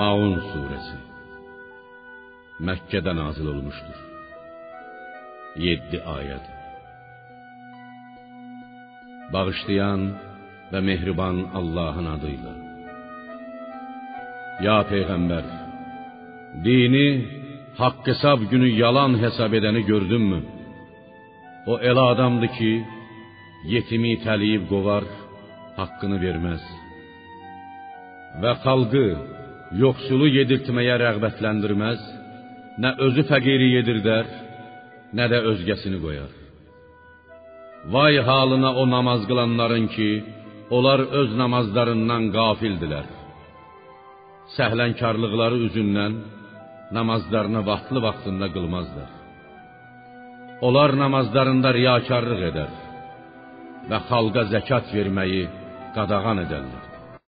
Maun suresi Məkkədə nazil olmuşdur. 7 ayəd. Bağışlayan və mehriban Allahın adıyla. Ya peyğəmbər, dini haqq hesab günü yalan hesab edəni gördünmü? O elə adamdır ki, yetimi itələyib qovar, haqqını verməz. Və xalqı yoxsulu yedirtməyə rəğbətləndirməz, nə özü fəqiri yedirdər, nə də özgəsini qoyar. Vay halına o namaz qılanların ki, onlar öz namazlarından qafildilər. Səhlənkarlıqları üzündən namazlarını vaxtlı vaxtında qılmazlar. Onlar namazlarında riyakarlıq edər və xalqa zəkat verməyi qadağan edərlər.